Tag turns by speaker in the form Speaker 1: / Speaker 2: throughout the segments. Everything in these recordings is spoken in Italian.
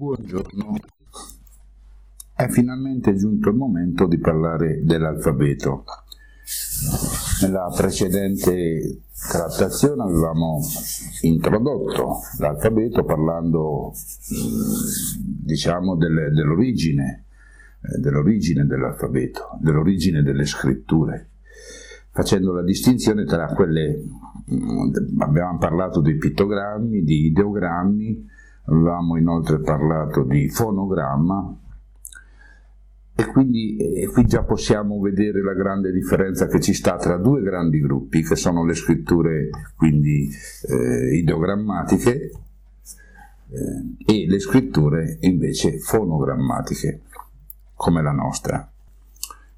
Speaker 1: Buongiorno. È finalmente giunto il momento di parlare dell'alfabeto. Nella precedente trattazione avevamo introdotto l'alfabeto parlando diciamo delle, dell'origine, eh, dell'origine dell'alfabeto, dell'origine delle scritture, facendo la distinzione tra quelle, abbiamo parlato di pittogrammi, di ideogrammi, avevamo inoltre parlato di fonogramma e quindi eh, qui già possiamo vedere la grande differenza che ci sta tra due grandi gruppi che sono le scritture quindi eh, ideogrammatiche eh, e le scritture invece fonogrammatiche come la nostra.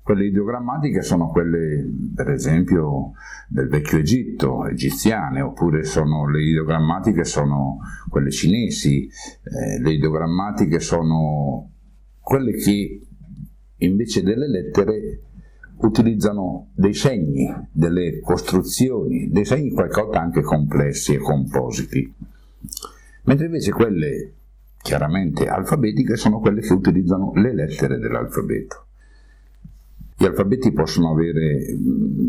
Speaker 1: Quelle ideogrammatiche sono quelle, per esempio, del vecchio Egitto, egiziane, oppure sono le ideogrammatiche sono quelle cinesi, eh, le ideogrammatiche sono quelle che invece delle lettere utilizzano dei segni, delle costruzioni, dei segni qualcosa anche complessi e compositi, mentre invece quelle chiaramente alfabetiche sono quelle che utilizzano le lettere dell'alfabeto. Gli alfabeti possono avere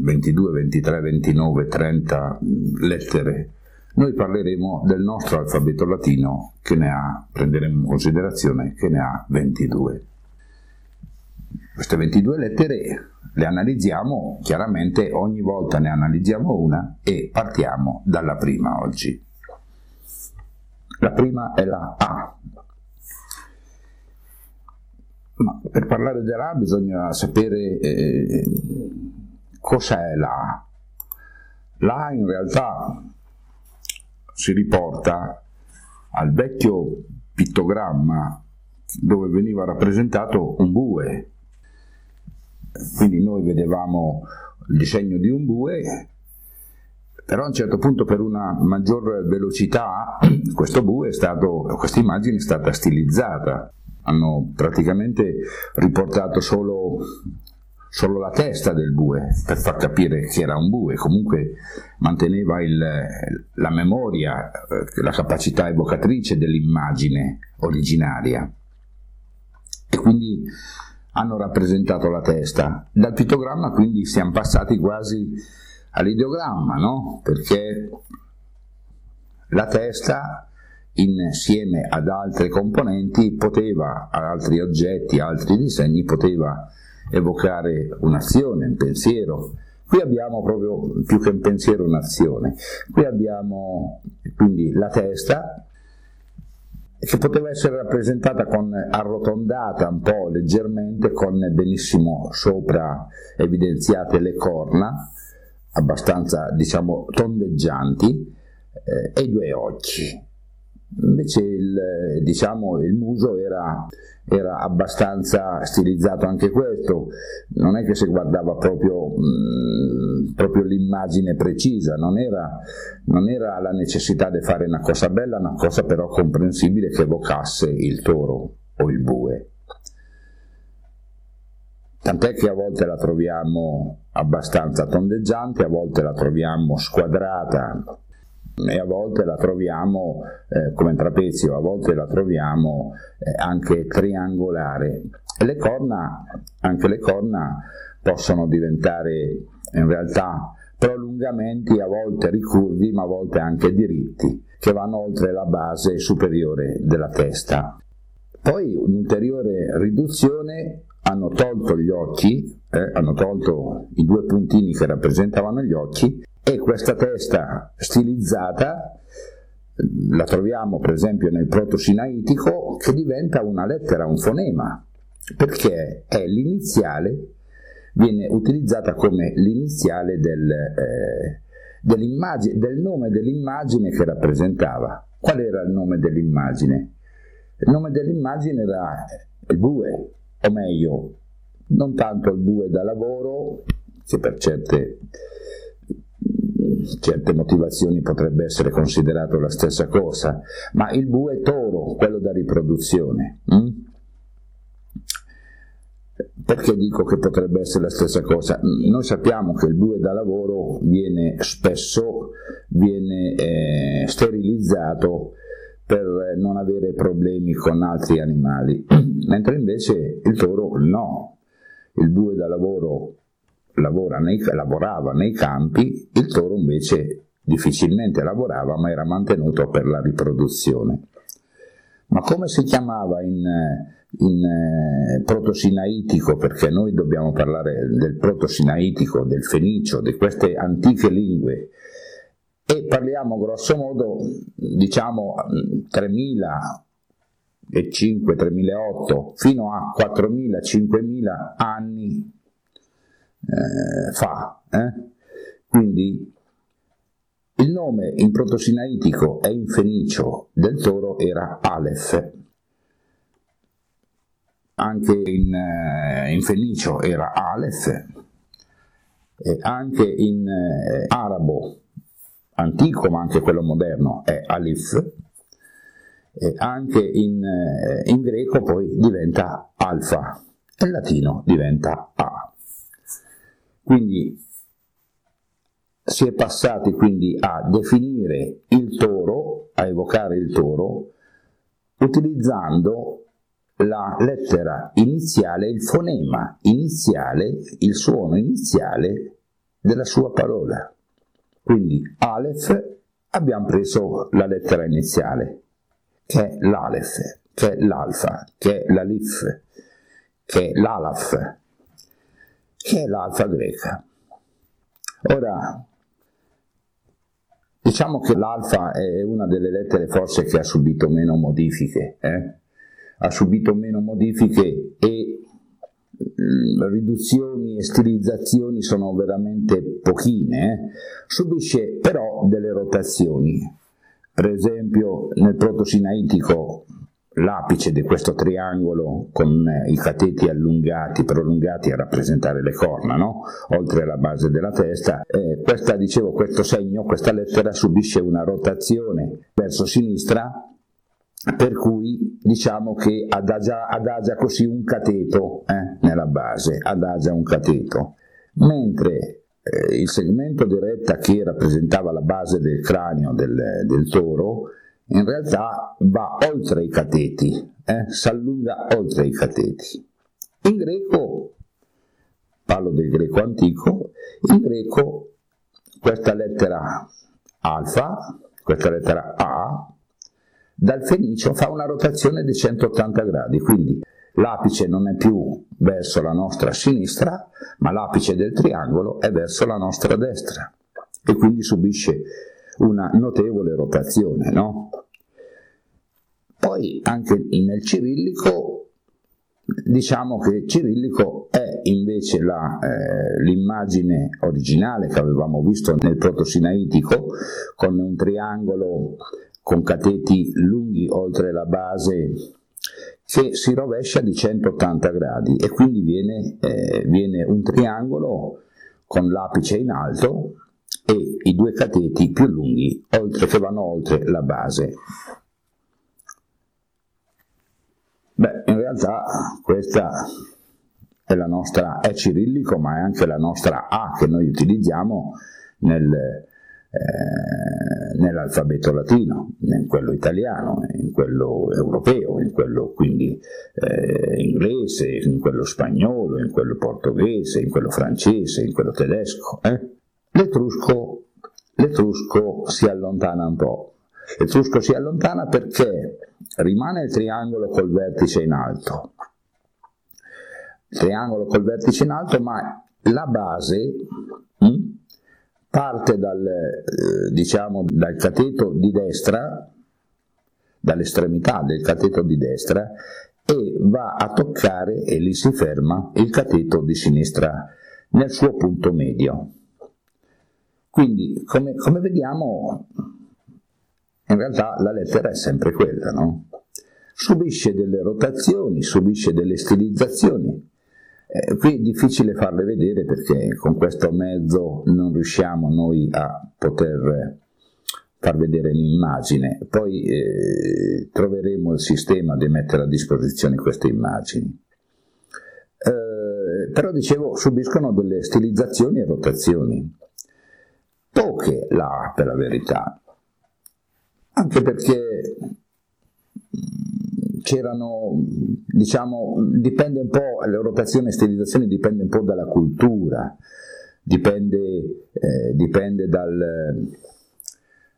Speaker 1: 22, 23, 29, 30 lettere. Noi parleremo del nostro alfabeto latino che ne ha, prenderemo in considerazione, che ne ha 22. Queste 22 lettere le analizziamo, chiaramente ogni volta ne analizziamo una e partiamo dalla prima oggi. La prima è la A, ma per parlare dell'A bisogna sapere eh, cos'è l'A. L'A in realtà si riporta al vecchio pittogramma dove veniva rappresentato un bue. Quindi noi vedevamo il disegno di un bue, però a un certo punto per una maggior velocità questo bue è stato, questa immagine è stata stilizzata hanno praticamente riportato solo, solo, la testa del bue per far capire che era un bue, comunque manteneva il, la memoria, eh, la capacità evocatrice dell'immagine originaria e quindi hanno rappresentato la testa. Dal pittogramma quindi siamo passati quasi all'ideogramma, no? perché la testa insieme ad altre componenti poteva, ad altri oggetti, altri disegni, poteva evocare un'azione, un pensiero. Qui abbiamo proprio più che un pensiero un'azione. Qui abbiamo quindi la testa che poteva essere rappresentata con arrotondata un po' leggermente con benissimo sopra evidenziate le corna abbastanza diciamo tondeggianti eh, e due occhi Invece il, diciamo, il muso era, era, abbastanza stilizzato anche questo, non è che si guardava proprio, mh, mm, proprio l'immagine precisa, non era, non era, la necessità di fare una cosa bella, una cosa però comprensibile che evocasse il toro o il bue. Tant'è che a volte la troviamo abbastanza tondeggiante, a volte la troviamo squadrata, e a volte la troviamo eh, come trapezio, a volte la troviamo eh, anche triangolare. Le corna, anche le corna possono diventare in realtà prolungamenti a volte ricurvi ma a volte anche diritti che vanno oltre la base superiore della testa. Poi un'ulteriore riduzione hanno tolto gli occhi, eh, hanno tolto i due puntini che rappresentavano gli occhi e questa testa stilizzata la troviamo per esempio nel proto-sinaitico che diventa una lettera, un fonema, perché è l'iniziale, viene utilizzata come l'iniziale del, eh, del nome dell'immagine che rappresentava. Qual era il nome dell'immagine? Il nome dell'immagine era il bue, o meglio, non tanto il bue da lavoro, che per certe certe motivazioni potrebbe essere considerato la stessa cosa, ma il bue toro, quello da riproduzione. Hm? Perché dico che potrebbe essere la stessa cosa? Noi sappiamo che il bue da lavoro viene spesso viene, eh, sterilizzato per non avere problemi con altri animali, mentre invece il toro no. Il bue da lavoro lavora nei, lavorava nei campi, il toro invece difficilmente lavorava ma era mantenuto per la riproduzione. Ma come si chiamava in, in eh, proto-sinaitico, perché noi dobbiamo parlare del proto-sinaitico, del fenicio, di queste antiche lingue, e parliamo grosso modo, diciamo, 3005, 3008, fino a 4000, 5000 anni eh, fa. Eh? Quindi il nome in protosinaitico e in fenicio del toro era Aleph, anche in, eh, in fenicio era Aleph, e anche in eh, arabo antico ma anche quello moderno è Alif, e anche in, eh, in greco poi diventa Alfa, e in latino diventa A. Quindi si è passati quindi a definire il toro, a evocare il toro, utilizzando la lettera iniziale, il fonema iniziale, il suono iniziale della sua parola. Quindi Aleph abbiamo preso la lettera iniziale, che è l'Aleph, che è l'Alfa, che è l'Alif, che è l'Alaf, che è l'alfa greca. Ora, Diciamo che l'alfa è una delle lettere forse che ha subito meno modifiche, eh? ha subito meno modifiche e mm, riduzioni e stilizzazioni sono veramente pochine, eh? subisce però delle rotazioni. Per esempio nel proto-sinaitico l'apice di questo triangolo con eh, i cateti allungati, prolungati a rappresentare le corna, no? oltre alla base della testa. Eh, questa, dicevo, questo segno, questa lettera subisce una rotazione verso sinistra, per cui diciamo che adagia, adagia così un cateto eh, nella base, adagia un cateto. Mentre eh, il segmento di retta che rappresentava la base del cranio del, del toro, in realtà va oltre i cateti, eh? si allunga oltre i cateti. In greco, parlo del greco antico, in greco questa lettera alfa, questa lettera A, dal fenicio fa una rotazione di 180 gradi, quindi l'apice non è più verso la nostra sinistra, ma l'apice del triangolo è verso la nostra destra e quindi subisce una notevole rotazione, no? Poi anche nel cirillico diciamo che il cirillico è invece la, eh, l'immagine originale che avevamo visto nel proto-sinaitico con un triangolo con cateti lunghi oltre la base che si rovescia di 180 gradi e quindi viene, eh, viene un triangolo con l'apice in alto e i due cateti più lunghi oltre, che vanno oltre la base. Beh, in realtà questa è la nostra, è cirillico, ma è anche la nostra A che noi utilizziamo nel, eh, nell'alfabeto latino, in quello italiano, in quello europeo, in quello quindi eh, inglese, in quello spagnolo, in quello portoghese, in quello francese, in quello tedesco. Eh? L'etrusco, l'etrusco si allontana un po'. L'etrusco si allontana perché rimane il triangolo col vertice in alto. Il triangolo col vertice in alto, ma la base mh, hm, parte dal, eh, diciamo, dal cateto di destra, dall'estremità del cateto di destra, e va a toccare, e lì si ferma, il cateto di sinistra nel suo punto medio. Quindi, come, come vediamo, in realtà la lettera è sempre quella, no? Subisce delle rotazioni, subisce delle stilizzazioni. Eh, qui è difficile farle vedere perché con questo mezzo non riusciamo noi a poter far vedere l'immagine. Poi eh, troveremo il sistema di mettere a disposizione queste immagini. Eh, però dicevo, subiscono delle stilizzazioni e rotazioni. Poche là, per la verità, anche perché c'erano, diciamo, dipende un po', la rotazione e stilizzazione dipende un po' dalla cultura, dipende, eh, dipende dal,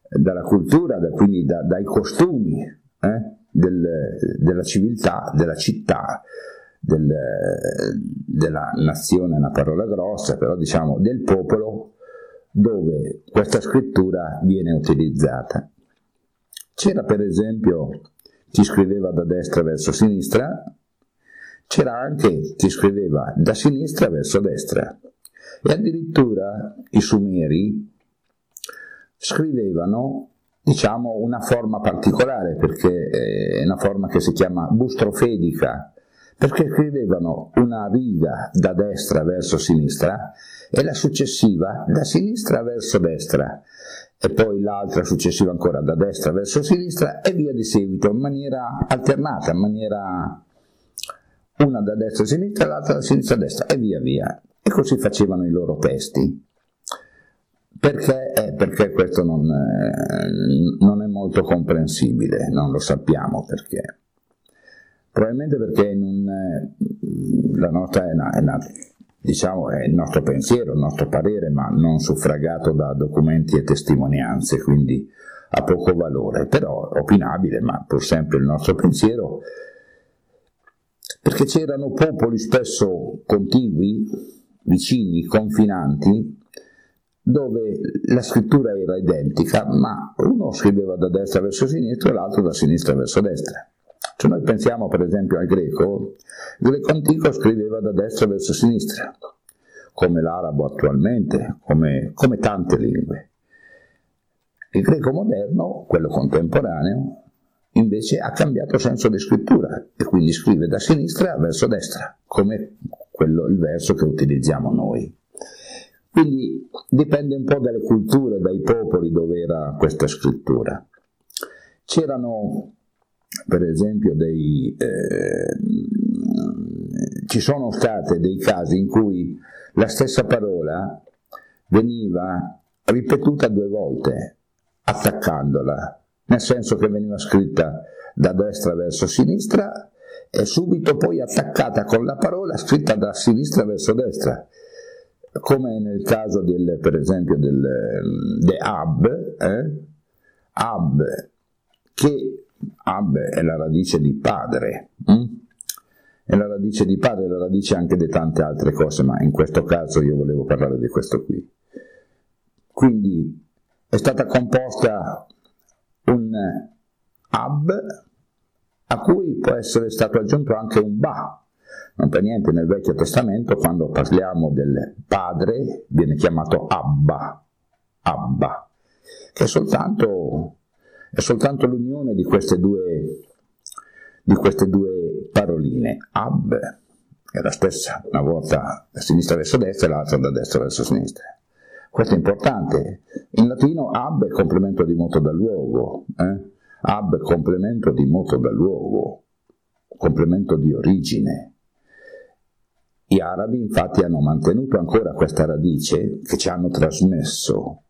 Speaker 1: dalla cultura, da, quindi da, dai costumi eh, del, della civiltà, della città, del, della nazione, è una parola grossa, però diciamo del popolo dove questa scrittura viene utilizzata. C'era per esempio chi scriveva da destra verso sinistra, c'era anche chi scriveva da sinistra verso destra e addirittura i sumeri scrivevano diciamo una forma particolare perché è una forma che si chiama bustrofedica perché scrivevano una riga da destra verso sinistra e la successiva da sinistra verso destra e poi l'altra successiva ancora da destra verso sinistra e via di seguito in maniera alternata, in maniera una da destra a sinistra l'altra da sinistra a destra e via via. E così facevano i loro testi. Perché? Eh, perché questo non, eh, non, è molto comprensibile, non lo sappiamo perché. Probabilmente perché non, eh, la nostra è una, è una diciamo è il nostro pensiero, il nostro parere, ma non suffragato da documenti e testimonianze, quindi ha poco valore, però opinabile, ma pur sempre il nostro pensiero, perché c'erano popoli spesso contigui, vicini, confinanti, dove la scrittura era identica, ma uno scriveva da destra verso sinistra e l'altro da sinistra verso destra. Se noi pensiamo per esempio al greco, il greco antico scriveva da destra verso sinistra, come l'arabo attualmente, come, come tante lingue. Il greco moderno, quello contemporaneo, invece ha cambiato senso di scrittura e quindi scrive da sinistra verso destra, come quello, il verso che utilizziamo noi. Quindi dipende un po' dalle culture, dai popoli dove era questa scrittura. C'erano per esempio dei, eh, ci sono stati dei casi in cui la stessa parola veniva ripetuta due volte, attaccandola, nel senso che veniva scritta da destra verso sinistra e subito poi attaccata con la parola scritta da sinistra verso destra, come nel caso del, per esempio del de Ab, eh? Ab, che Ab è la radice di padre, hm? è la radice di padre, è la radice anche di tante altre cose, ma in questo caso io volevo parlare di questo qui. Quindi è stata composta un Ab a cui può essere stato aggiunto anche un Ba. Non per niente nel Vecchio Testamento quando parliamo del padre viene chiamato Abba, Abba, che è soltanto è soltanto l'unione di queste due, di queste due paroline. Ab è la stessa, una volta da sinistra verso destra e l'altra da destra verso sinistra. Questo è importante. In latino ab è complemento di moto da luogo, eh? ab complemento di moto da luogo, complemento di origine. Gli arabi infatti hanno mantenuto ancora questa radice che ci hanno trasmesso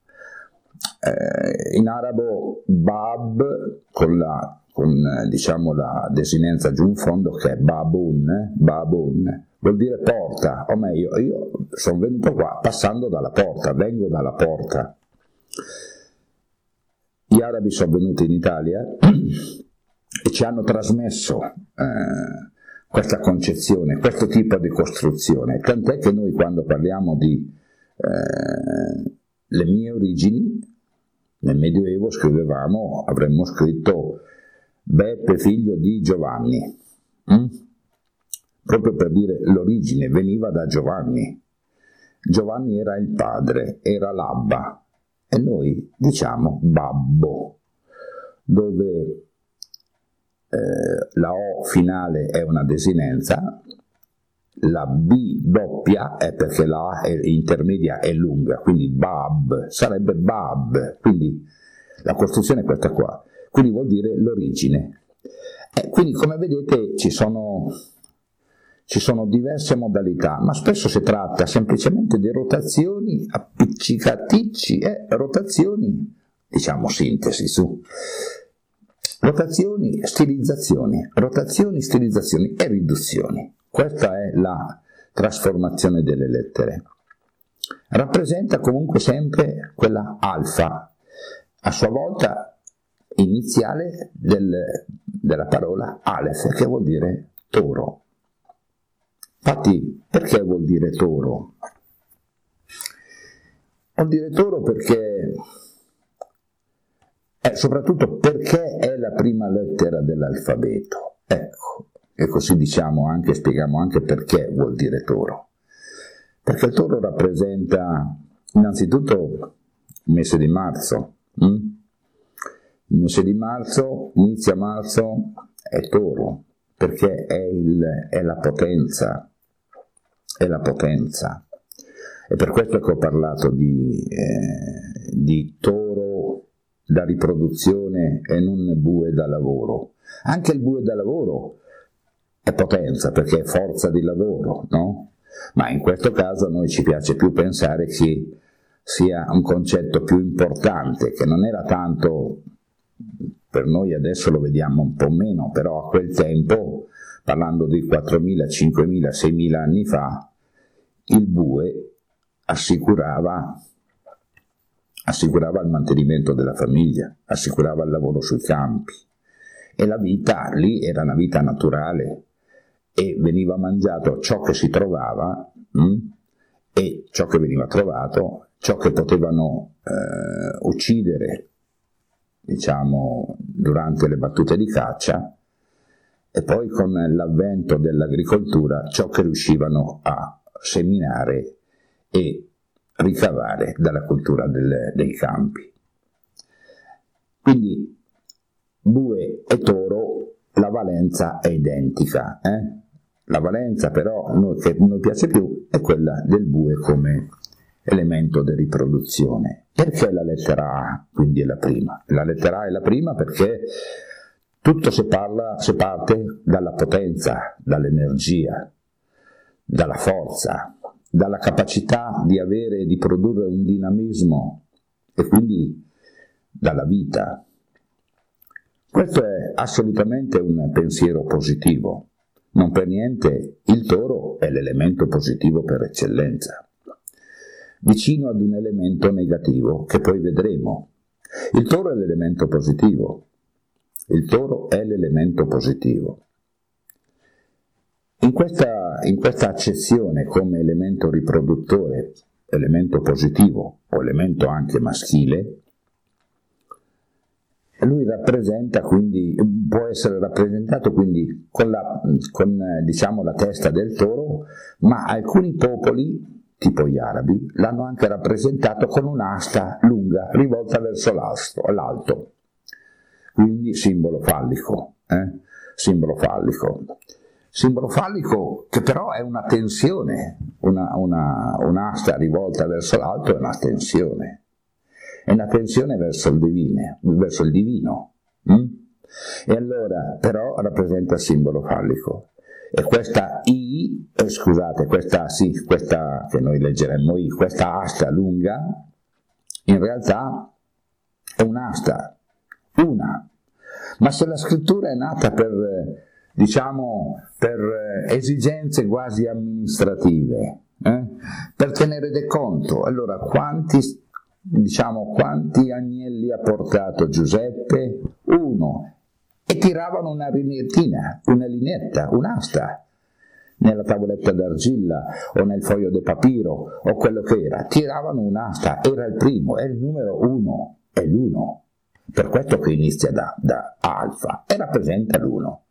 Speaker 1: eh, in arabo Bab con la, con, diciamo, la desinenza giù in fondo che è Babun, eh? Babun vuol dire porta, o meglio, io sono venuto qua passando dalla porta, vengo dalla porta. Gli arabi sono venuti in Italia e ci hanno trasmesso eh, questa concezione, questo tipo di costruzione, tant'è che noi quando parliamo di eh, le mie origini nel Medioevo scrivevamo, avremmo scritto Beppe figlio di Giovanni, hm? proprio per dire l'origine veniva da Giovanni. Giovanni era il padre, era l'abba e noi diciamo babbo, dove eh, la O finale è una desinenza, la B doppia è perché la A è intermedia è lunga, quindi Bab sarebbe Bab, quindi la costruzione è questa qua, quindi vuol dire l'origine. Eh, quindi come vedete ci sono, ci sono diverse modalità, ma spesso si tratta semplicemente di rotazioni appiccicaticci, eh, rotazioni, diciamo sintesi su. Rotazioni, stilizzazioni, rotazioni, stilizzazioni e riduzioni. Questa è la trasformazione delle lettere. Rappresenta comunque sempre quella alfa, a sua volta iniziale del, della parola Aleph, che vuol dire toro. Infatti, perché vuol dire toro? Vuol dire toro perché, eh, soprattutto perché è la prima lettera dell'alfabeto. Ecco, e così diciamo anche, spieghiamo anche perché vuol dire toro. Perché il toro rappresenta innanzitutto il mese di marzo. Hm? Il mese di marzo, inizia marzo, è toro, perché è, il, è la potenza, è la potenza. E per questo che ho parlato di, eh, di toro da riproduzione e non bue da lavoro. Anche il bue da lavoro è potenza perché è forza di lavoro, no? Ma in questo caso a noi ci piace più pensare che sia un concetto più importante, che non era tanto, per noi adesso lo vediamo un po' meno, però a quel tempo, parlando di 4.000, 5.000, 6.000 anni fa, il bue assicurava, assicurava il mantenimento della famiglia, assicurava il lavoro sui campi. E la vita lì era una vita naturale. E veniva mangiato ciò che si trovava mh, mm, e ciò che veniva trovato, ciò che potevano eh, uccidere diciamo durante le battute di caccia. E poi con l'avvento dell'agricoltura ciò che riuscivano a seminare e ricavare dalla cultura del, dei campi. Quindi bue e toro la valenza è identica. Eh? La valenza però noi, che non piace più è quella del bue come elemento di riproduzione. Perché la lettera A quindi è la prima? La lettera A è la prima perché tutto si, parla, si parte dalla potenza, dall'energia, dalla forza, dalla capacità di avere di produrre un dinamismo e quindi dalla vita. Questo è assolutamente un pensiero positivo. Non per niente il toro è l'elemento positivo per eccellenza, vicino ad un elemento negativo che poi vedremo. Il toro è l'elemento positivo. Il toro è l'elemento positivo. In questa, in questa accezione come elemento riproduttore, elemento positivo o elemento anche maschile, lui rappresenta quindi, può essere rappresentato quindi con, la, con diciamo, la testa del toro, ma alcuni popoli, tipo gli arabi, l'hanno anche rappresentato con un'asta lunga rivolta verso l'alto, quindi simbolo fallico. Eh? Simbolo fallico simbolo fallico che però è una tensione, una, una, un'asta rivolta verso l'alto è una tensione, è una tensione verso il, divine, verso il divino. Hm? E allora però rappresenta il simbolo fallico. E questa I, eh, scusate, questa, sì, questa che noi leggeremmo I, questa asta lunga, in realtà è un'asta, una. Ma se la scrittura è nata per diciamo, per eh, esigenze quasi amministrative, eh? per tenere de conto. Allora, quanti, diciamo, quanti agnelli ha portato Giuseppe? Uno. E tiravano una linettina, una linetta, un'asta nella tavoletta d'argilla o nel foglio di papiro o quello che era, tiravano un'asta, era il primo, è il numero uno, è l'uno. Per questo che inizia da, da alfa e rappresenta l'uno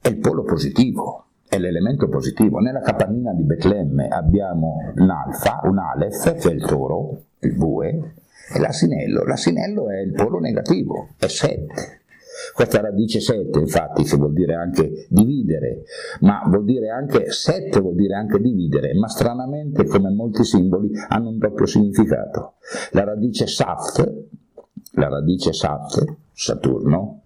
Speaker 1: è il polo positivo, è l'elemento positivo. Nella capannina di Betlemme abbiamo un alfa, un alef, che è il toro, il bue, e l'asinello. L'asinello è il polo negativo, è 7. Questa radice 7 infatti che vuol dire anche dividere, ma vuol dire anche 7 vuol dire anche dividere, ma stranamente come molti simboli hanno un doppio significato. La radice Sat, la radice Sat, Saturno,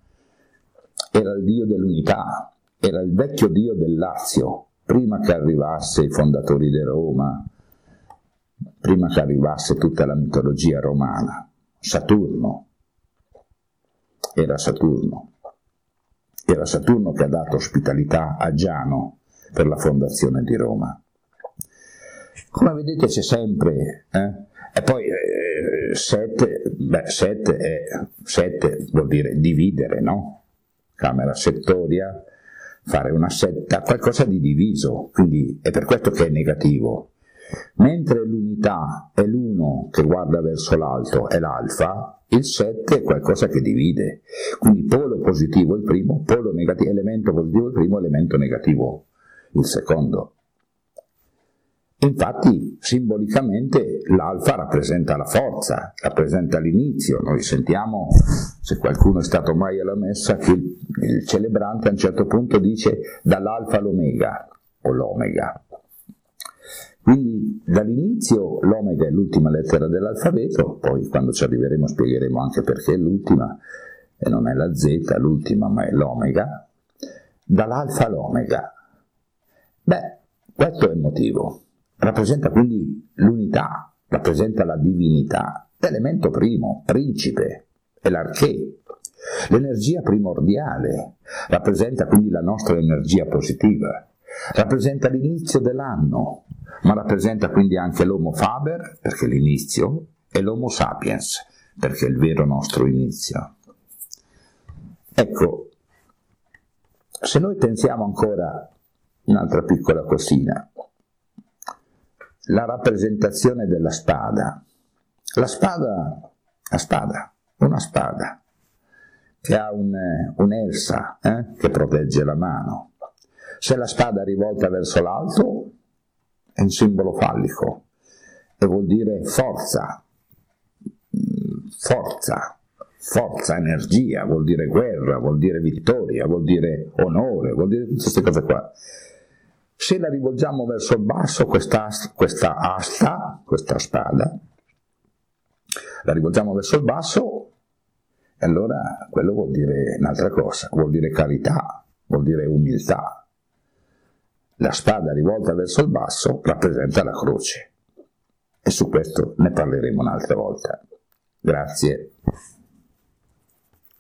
Speaker 1: era il dio dell'unità, era il vecchio dio del Lazio, prima che arrivasse i fondatori di Roma, prima che arrivasse tutta la mitologia romana, Saturno. era Saturno. Era Saturno che ha dato ospitalità a Giano per la fondazione di Roma. Come vedete c'è sempre, eh? e poi eh, sette, è, sette vuol dire dividere, no? Camera settoria, fare una setta, qualcosa di diviso, quindi è per questo che è negativo. Mentre l'unità è l'uno che guarda verso l'alto, è l'alfa, il 7 è qualcosa che divide. Quindi polo positivo il primo, polo negativo, elemento positivo il primo, elemento negativo il secondo. Infatti, simbolicamente, l'alfa rappresenta la forza, rappresenta l'inizio. Noi sentiamo, se qualcuno è stato mai alla messa, che il, celebrante a un certo punto dice dall'alfa all'omega, o l'omega. Quindi dall'inizio l'omega è l'ultima lettera dell'alfabeto, poi quando ci arriveremo spiegheremo anche perché è l'ultima, e non è la Z l'ultima, ma è l'omega, dall'alfa all'omega. Beh, questo è il motivo. Rappresenta quindi l'unità, rappresenta la divinità, l'elemento primo, principe, è l'arché, l'energia primordiale, rappresenta quindi la nostra energia positiva, rappresenta l'inizio dell'anno, ma rappresenta quindi anche l'Homo Faber, perché l'inizio, e l'Homo Sapiens, perché è il vero nostro inizio. Ecco, se noi pensiamo ancora un'altra piccola cosina, la rappresentazione della spada. La spada, la spada, una spada, che ha un, un'elsa eh, che protegge la mano. Se la spada è rivolta verso l'alto, è un simbolo fallico e vuol dire forza, forza, forza, energia, vuol dire guerra, vuol dire vittoria, vuol dire onore, vuol dire tutte queste cose qua. Se la rivolgiamo verso il basso, questa, questa asta, questa spada, la rivolgiamo verso il basso, allora quello vuol dire un'altra cosa, vuol dire carità, vuol dire umiltà, la spada rivolta verso il basso rappresenta la croce. E su questo ne parleremo un'altra volta. Grazie.